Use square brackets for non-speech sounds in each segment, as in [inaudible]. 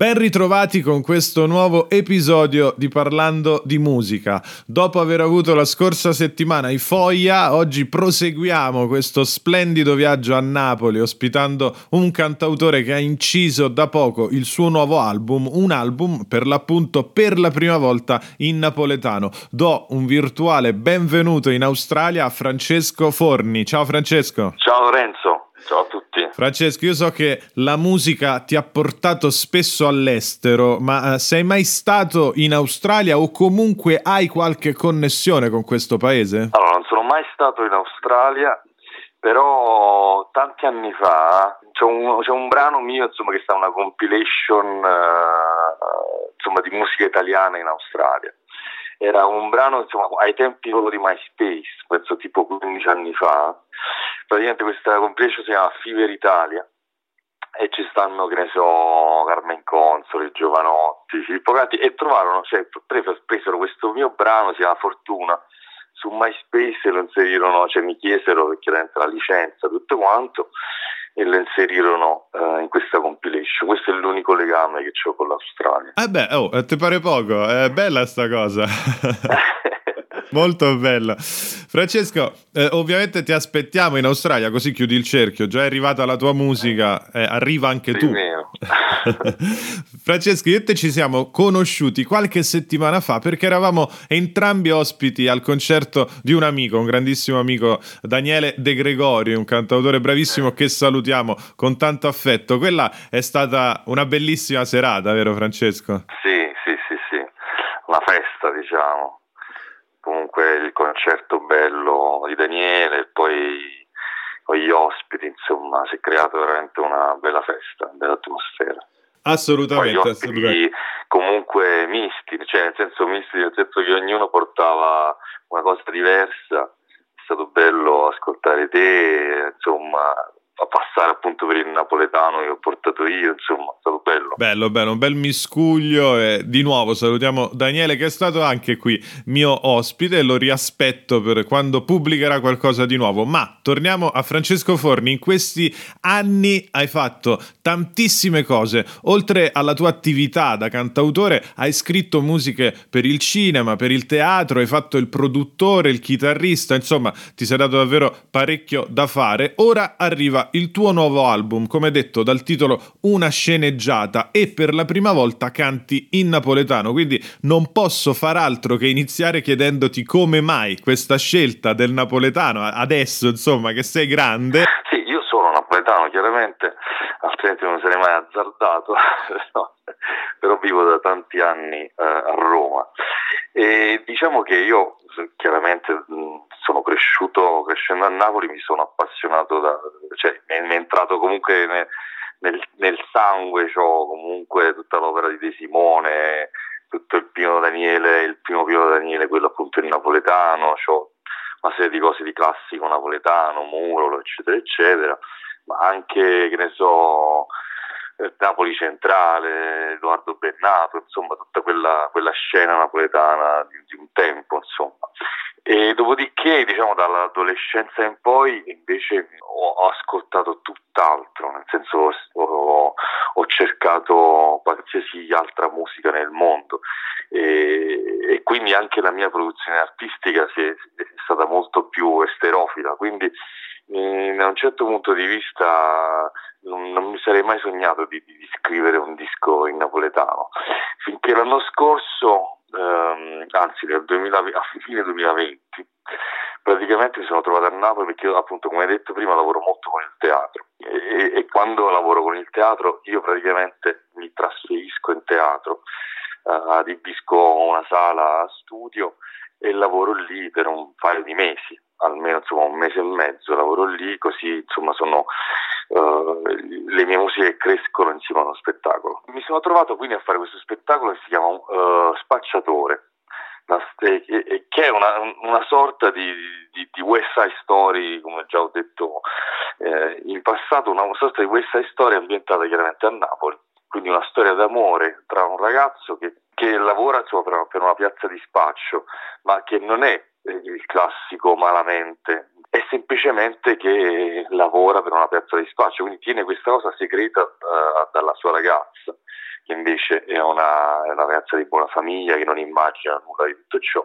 Ben ritrovati con questo nuovo episodio di Parlando di musica. Dopo aver avuto la scorsa settimana i Foglia, oggi proseguiamo questo splendido viaggio a Napoli ospitando un cantautore che ha inciso da poco il suo nuovo album, un album per l'appunto per la prima volta in napoletano. Do un virtuale benvenuto in Australia a Francesco Forni. Ciao Francesco. Ciao Lorenzo. Ciao a tutti. Francesco, io so che la musica ti ha portato spesso all'estero, ma uh, sei mai stato in Australia o comunque hai qualche connessione con questo paese? Allora, non sono mai stato in Australia, però tanti anni fa c'è un, c'è un brano mio insomma, che sta una compilation uh, insomma, di musica italiana in Australia era un brano insomma, ai tempi proprio di MySpace, penso tipo 15 anni fa. Praticamente questa compilation si chiama Fever Italia e ci stanno, che ne so, Carmen Consoli, Giovanotti, Filippo Gatti e trovarono, cioè presero questo mio brano, si chiama Fortuna, su MySpace e lo inserirono, cioè mi chiesero chiaramente la licenza, tutto quanto e lo inserirono uh, in questa compilation. Questo è l'unico legame che ho con l'Australia. Eh beh, oh, ti pare poco, è bella sta cosa. [laughs] [laughs] Molto bella. Francesco, eh, ovviamente ti aspettiamo in Australia, così chiudi il cerchio. Già è arrivata la tua musica, eh, arriva anche sì, tu. [laughs] Francesco, io e te ci siamo conosciuti qualche settimana fa perché eravamo entrambi ospiti al concerto di un amico, un grandissimo amico, Daniele De Gregori, un cantautore bravissimo che salutiamo con tanto affetto. Quella è stata una bellissima serata, vero Francesco? Sì, sì, sì, sì. Una festa, diciamo comunque il concerto bello di Daniele e poi con gli ospiti, insomma, si è creata veramente una bella festa, una bella atmosfera. Assolutamente, poi assolutamente. comunque misti, cioè nel senso misti, nel senso che ognuno portava una cosa diversa, è stato bello ascoltare te, insomma, a passare appunto per il napoletano che ho portato io, insomma, è stato bello. Bello, bello, un bel miscuglio e di nuovo salutiamo Daniele che è stato anche qui mio ospite e lo riaspetto per quando pubblicherà qualcosa di nuovo. Ma torniamo a Francesco Forni, in questi anni hai fatto tantissime cose, oltre alla tua attività da cantautore hai scritto musiche per il cinema, per il teatro, hai fatto il produttore, il chitarrista, insomma ti sei dato davvero parecchio da fare. Ora arriva il tuo nuovo album, come detto dal titolo Una sceneggiata e per la prima volta canti in napoletano, quindi non posso far altro che iniziare chiedendoti come mai questa scelta del napoletano adesso, insomma, che sei grande. Sì, io sono napoletano, chiaramente, altrimenti non sarei mai azzardato, [laughs] no, però vivo da tanti anni eh, a Roma. E diciamo che io chiaramente mh, sono cresciuto, crescendo a Napoli, mi sono appassionato, da, cioè mi è entrato comunque nel, nel, nel sangue, cioè, comunque tutta l'opera di De Simone, tutto il Pino Daniele, il primo Pino Daniele, quello appunto il napoletano, cioè, una serie di cose di classico napoletano, Murolo, eccetera, eccetera, ma anche, che ne so, eh, Napoli Centrale, Edoardo Bennato, insomma tutta quella, quella scena napoletana di, di, un tempo, insomma. E dopodiché, diciamo, dall'adolescenza in poi invece ho, ascoltato tutt'altro, nel senso ho, ho, cercato qualsiasi altra musica nel mondo. E, e, quindi anche la mia produzione artistica si è, è stata molto più esterofila, quindi da un certo punto di vista non, non mi sarei mai sognato di, di, scrivere un disco in napoletano, finché l'anno scorso, ehm, anzi nel 2000, a fine 2020, praticamente mi sono trovato a Napoli perché io appunto come hai detto prima lavoro molto con il teatro. E, e quando lavoro con il teatro io praticamente mi trasferisco in teatro, eh, adibisco una sala a studio e lavoro lì per un paio di mesi almeno insomma, un mese e mezzo lavoro lì, così insomma sono uh, le mie musiche crescono insieme a uno spettacolo. Mi sono trovato quindi a fare questo spettacolo che si chiama uh, Spacciatore, che è una, una sorta di, di, di, West Side Story, come già ho detto eh, in passato, una sorta di West Side Story ambientata chiaramente a Napoli, quindi una storia d'amore tra un ragazzo che che lavora insomma, per una piazza di spaccio, ma che non è il classico malamente, è semplicemente che lavora per una piazza di spaccio, quindi tiene questa cosa segreta uh, dalla sua ragazza, che invece è una, è una, ragazza di buona famiglia, che non immagina nulla di tutto ciò,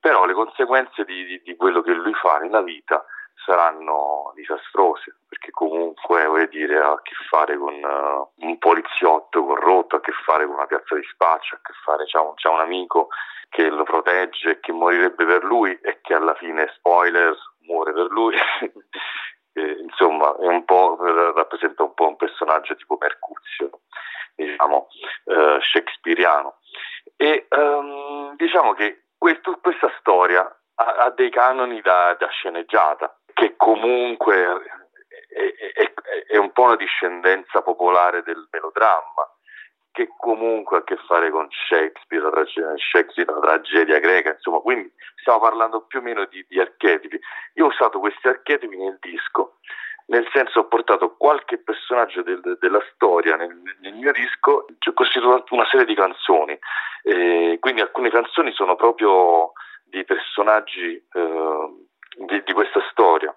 però le conseguenze di, di, di quello che lui fa nella vita saranno disastrose, perché comunque dire, ha a che fare con uh, un poliziotto corrotto, ha a che fare con una piazza di spaccio, ha a che fare, c'ha un, c'ha un amico che lo protegge, che morirebbe per lui e che alla fine, spoiler, muore per lui. [laughs] e, insomma, un rappresenta un po' un personaggio tipo Mercuzio, diciamo, uh, shakespeariano. E um, diciamo che questo, questa storia ha, ha, dei canoni da, da sceneggiata che comunque è, è, è, un po' una discendenza popolare del melodramma, che comunque ha a che fare con Shakespeare, la tragedia, Shakespeare, la tragedia greca, insomma, quindi stiamo parlando più o meno di, di archetipi. Io ho usato questi archetipi nel disco, nel senso ho portato qualche personaggio del, della storia nel, nel, mio disco, ho costituito una serie di canzoni, eh, quindi alcune canzoni sono proprio di personaggi eh, di, di questa storia.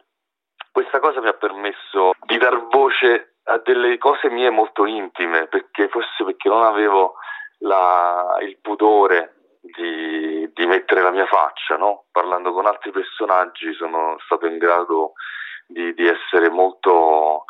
Questa cosa mi ha permesso di dar voce a delle cose mie molto intime, perché forse perché non avevo la, il pudore di, di, mettere la mia faccia, no? parlando con altri personaggi sono stato in grado di, di essere molto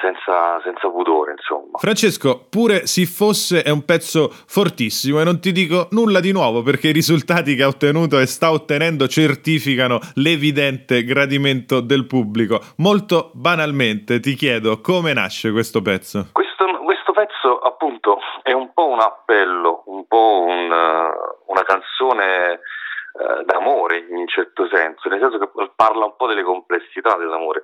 senza, senza pudore, insomma. Francesco, pure si fosse è un pezzo fortissimo e non ti dico nulla di nuovo perché i risultati che ha ottenuto e sta ottenendo certificano l'evidente gradimento del pubblico. Molto banalmente ti chiedo come nasce questo pezzo? Questo, questo pezzo appunto è un po' un appello, un po' un, una canzone eh, d'amore in un certo senso, nel senso che parla un po' delle complessità dell'amore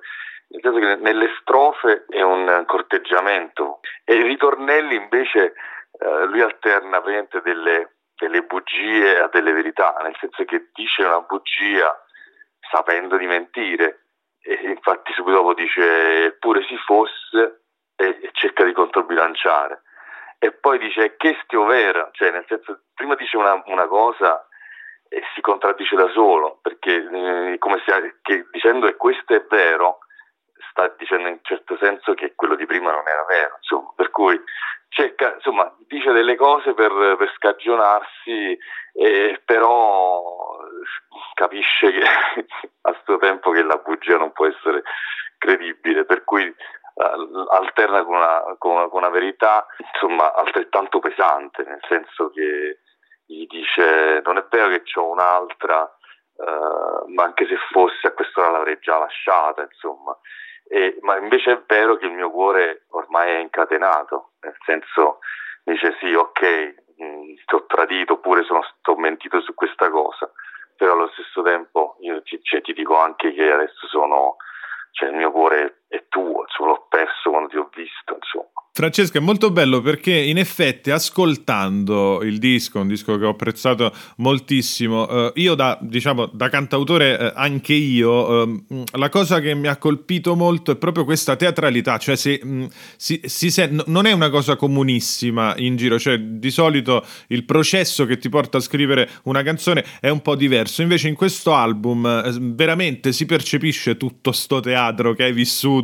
nel senso che nelle strofe è un corteggiamento. E i ritornelli invece eh, lui alterna praticamente delle, delle bugie a delle verità, nel senso che dice una bugia sapendo di mentire e infatti subito dopo dice pure si fosse e cerca di controbilanciare. E poi dice che stio vera, cioè nel senso prima dice una, una cosa e si contraddice da solo perché eh, come se che, dicendo che questo è vero sta dicendo in un certo senso che quello di prima non era vero, insomma, per cui cerca, insomma, dice delle cose per, per scagionarsi, eh, però capisce che [laughs] a suo tempo che la bugia non può essere credibile, per cui uh, alterna con una, con, una, con una, verità insomma altrettanto pesante, nel senso che gli dice non è vero che ho un'altra, uh, ma anche se fosse a quest'ora l'avrei già lasciata, insomma. E, ma invece è vero che il mio cuore ormai è incatenato, nel senso dice sì, ok, mm, ti ho tradito oppure sono sto mentito su questa cosa, però allo stesso tempo io ti, cioè, ti dico anche che adesso sono, cioè il mio cuore è tuo, insomma, l'ho perso quando ti ho visto, insomma. Francesca, è molto bello perché in effetti ascoltando il disco, un disco che ho apprezzato moltissimo, eh, io da, diciamo, da cantautore eh, anche io, eh, la cosa che mi ha colpito molto è proprio questa teatralità, cioè se, mh, mm, si, si sent- non è una cosa comunissima in giro, cioè di solito il processo che ti porta a scrivere una canzone è un po' diverso, invece in questo album eh, veramente si percepisce tutto sto teatro che hai vissuto,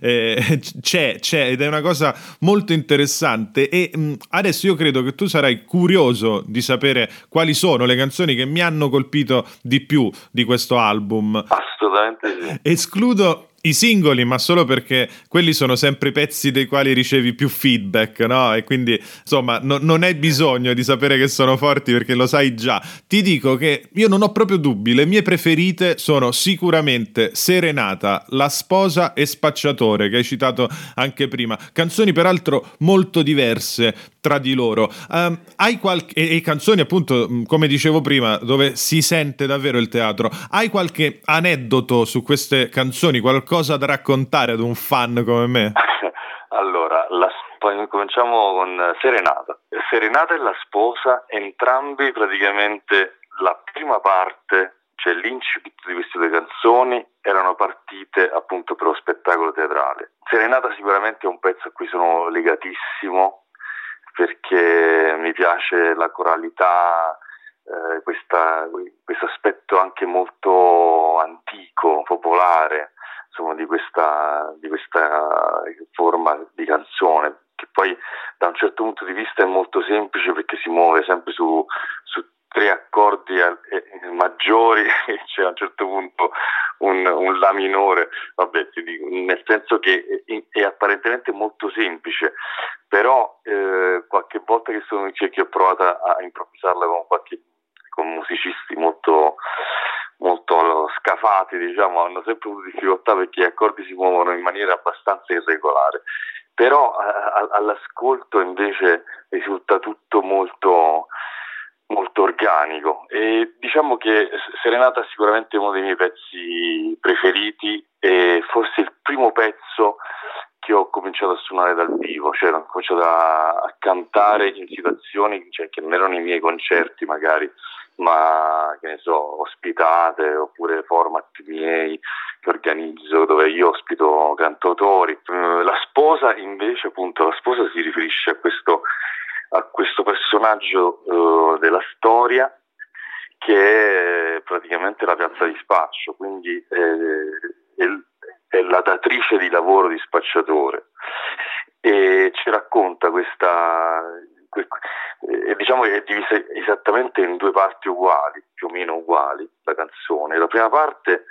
eh, c'è, c'è ed è una cosa molto interessante e mh, adesso io credo che tu sarai curioso di sapere quali sono le canzoni che mi hanno colpito di più di questo album. Assolutamente sì. Escludo i singoli, ma solo perché quelli sono sempre i pezzi dei quali ricevi più feedback, no? E quindi, insomma, no, non hai bisogno di sapere che sono forti perché lo sai già. Ti dico che io non ho proprio dubbi, le mie preferite sono sicuramente Serenata, La sposa e Spacciatore, che hai citato anche prima. Canzoni peraltro molto diverse tra di loro. Um, hai qualche e, e canzoni appunto, come dicevo prima, dove si sente davvero il teatro. Hai qualche aneddoto su queste canzoni, qualcosa qualcosa da raccontare ad un fan come me? [laughs] allora, la, cominciamo con Serenata. Serenata e la sposa, entrambi praticamente la prima parte, cioè l'incipit di queste due canzoni, erano partite appunto per lo spettacolo teatrale. Serenata sicuramente è un pezzo a cui sono legatissimo perché mi mi piace la coralità, eh, questo aspetto anche molto antico, popolare, insomma, di questa, di questa forma di canzone, che poi da un certo punto di vista è molto semplice perché si muove sempre su, su tre accordi maggiori, [laughs] c'è a un certo punto un, un La minore, vabbè, dico, nel senso che è, è, apparentemente molto semplice, però eh, qualche volta che sono in cerchio ho provato a, a improvvisarla con, qualche, con musicisti molto molto scafati, diciamo, hanno sempre avuto difficoltà perché gli accordi si muovono in maniera abbastanza irregolare. Però a, all'ascolto invece risulta tutto molto, molto organico e diciamo che Serenata è sicuramente uno dei miei pezzi preferiti e forse il primo pezzo che ho cominciato a suonare dal vivo, cioè ho cominciato a, a cantare in situazioni cioè, che non erano i miei concerti magari, ma che ne so, ospitate oppure format miei che organizzo dove io ospito cantautori. La sposa invece, appunto, la sposa si riferisce a questo a questo personaggio uh, della storia che è praticamente la piazza di spaccio, quindi è, è, è la datrice di lavoro di spacciatore e ci racconta questa, e diciamo che è divisa esattamente in due parti uguali, più o meno uguali, la canzone. La prima parte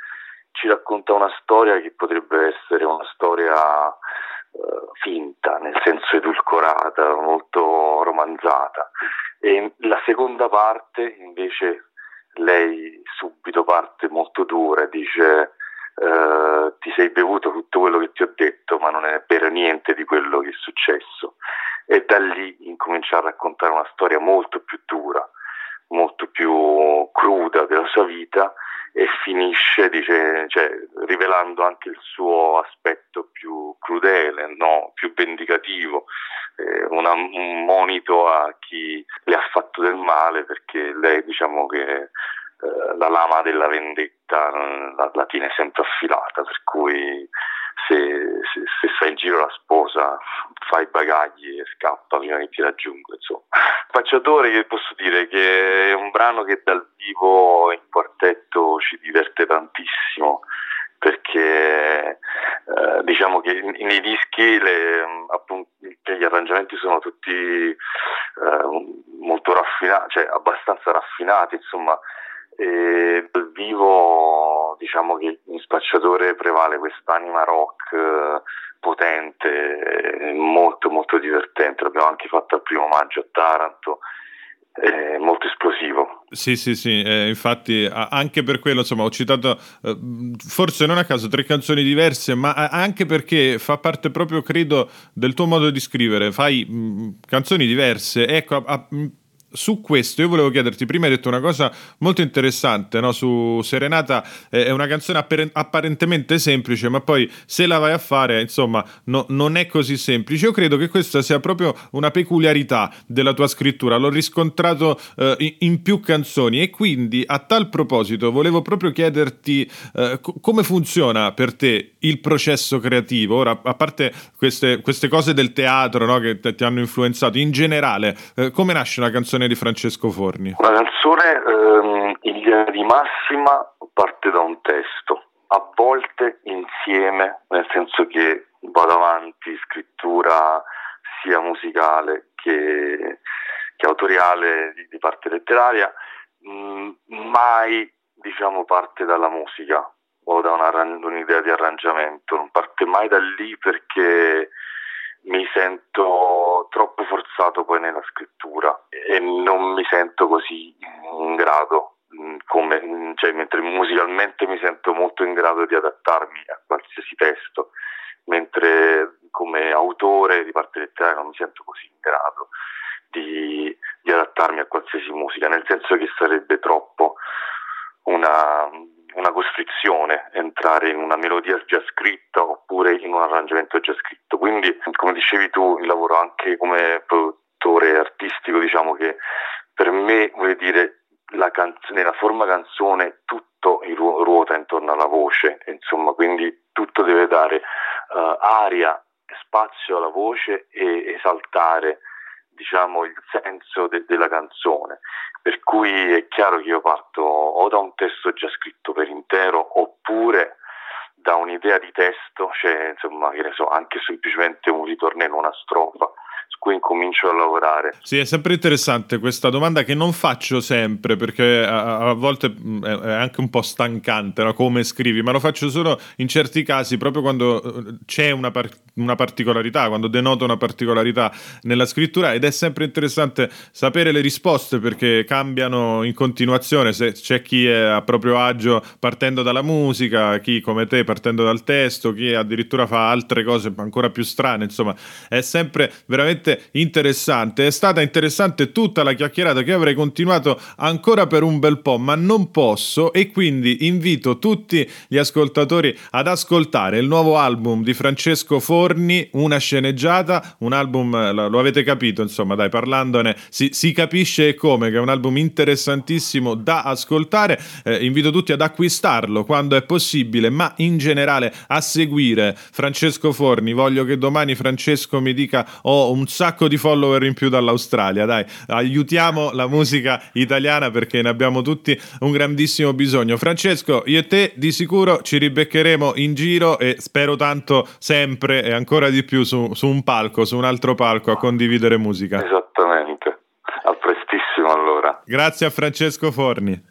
ci racconta una storia che potrebbe essere una storia eh, finta, nel senso edulcorata, molto romanzata. E la seconda parte invece lei subito parte molto dura, dice eh, ti sei bevuto tutto quello che ti ho detto, ma non è per niente di quello che è successo. E da lì incomincia a raccontare una storia molto più dura, molto più cruda della sua vita e finisce dice, cioè, rivelando anche il suo aspetto più crudele, no? più vendicativo, eh, una, un monito a chi le ha fatto del male perché lei diciamo che eh, la lama della vendetta la, la, tiene sempre affilata, per cui se, se, se fai in giro la sposa fa i bagagli e scappa prima che ti raggiunga. Insomma. Facciatore che posso dire che è un brano che dal vivo in quartetto ci diverte tantissimo perché eh, diciamo che nei dischi le, appunto, gli arrangiamenti sono tutti eh, molto raffinati, cioè abbastanza raffinati, insomma, e dal vivo diciamo che in spacciatore prevale quest'anima rock eh, potente, molto molto divertente, l'abbiamo anche fatto al primo maggio a Taranto è molto esplosivo. Sì, sì, sì, eh, infatti anche per quello insomma ho citato eh, forse non a caso tre canzoni diverse, ma anche perché fa parte proprio, credo, del tuo modo di scrivere, fai mh, canzoni diverse, ecco, a, a, su questo io volevo chiederti, prima hai detto una cosa molto interessante, no? su Serenata è una canzone apparentemente semplice, ma poi se la vai a fare, insomma, no, non è così semplice. Io credo che questa sia proprio una peculiarità della tua scrittura, l'ho riscontrato eh, in, in, più canzoni e quindi a tal proposito volevo proprio chiederti eh, co- come funziona per te il processo creativo, ora a parte queste, queste cose del teatro no? che te, ti hanno influenzato, in generale, eh, come nasce una canzone canzone di Francesco Forni? La canzone ehm, in linea di massima parte da un testo, a volte insieme, nel senso che vado avanti scrittura sia musicale che, che autoriale di, di, parte letteraria, mh, mm, mai diciamo parte dalla musica o da una, un'idea di arrangiamento, non parte mai da lì perché mi sento troppo forzato poi nella scrittura e non mi sento così in grado, mm, come, mm, cioè, mentre musicalmente mi sento molto in grado di adattarmi a qualsiasi testo, mentre come autore di parte letteraria non mi sento così in grado di, di adattarmi a qualsiasi musica, nel senso che sarebbe troppo una una costrizione entrare in una melodia già scritta oppure in un arrangiamento già scritto. Quindi, come dicevi tu, il lavoro anche come produttore artistico, diciamo che per me, vuol dire, la canz- nella forma canzone tutto ruota intorno alla voce, insomma, quindi tutto deve dare uh, aria, spazio alla voce e esaltare diciamo, il senso de- della canzone. Per cui è chiaro che io parto o da un testo già scritto per intero oppure da un'idea di testo, cioè insomma, che ne so, anche semplicemente un ritornello, una strofa cui incomincio a lavorare. Sì, è sempre interessante questa domanda che non faccio sempre perché a, a volte è anche un po' stancante no? come scrivi, ma lo faccio solo in certi casi proprio quando eh, c'è una, par- una particolarità, quando denoto una particolarità nella scrittura ed è sempre interessante sapere le risposte perché cambiano in continuazione, se c'è chi è a proprio agio partendo dalla musica, chi come te partendo dal testo, chi addirittura fa altre cose ancora più strane, insomma è sempre veramente veramente interessante. È stata interessante tutta la chiacchierata che avrei continuato ancora per un bel po', ma non posso e quindi invito tutti gli ascoltatori ad ascoltare il nuovo album di Francesco Forni, Una sceneggiata, un album, lo avete capito, insomma, dai, parlandone si, si capisce come, che è un album interessantissimo da ascoltare. Eh, invito tutti ad acquistarlo quando è possibile, ma in generale a seguire Francesco Forni. Voglio che domani Francesco mi dica ho oh, un sacco di follower in più dall'Australia. Dai, aiutiamo la musica italiana perché ne abbiamo tutti un grandissimo bisogno. Francesco, io e te di sicuro ci ribeccheremo in giro e spero tanto sempre e ancora di più su, su un palco, su un altro palco a condividere musica. Esattamente. A prestissimo allora. Grazie a Francesco Forni.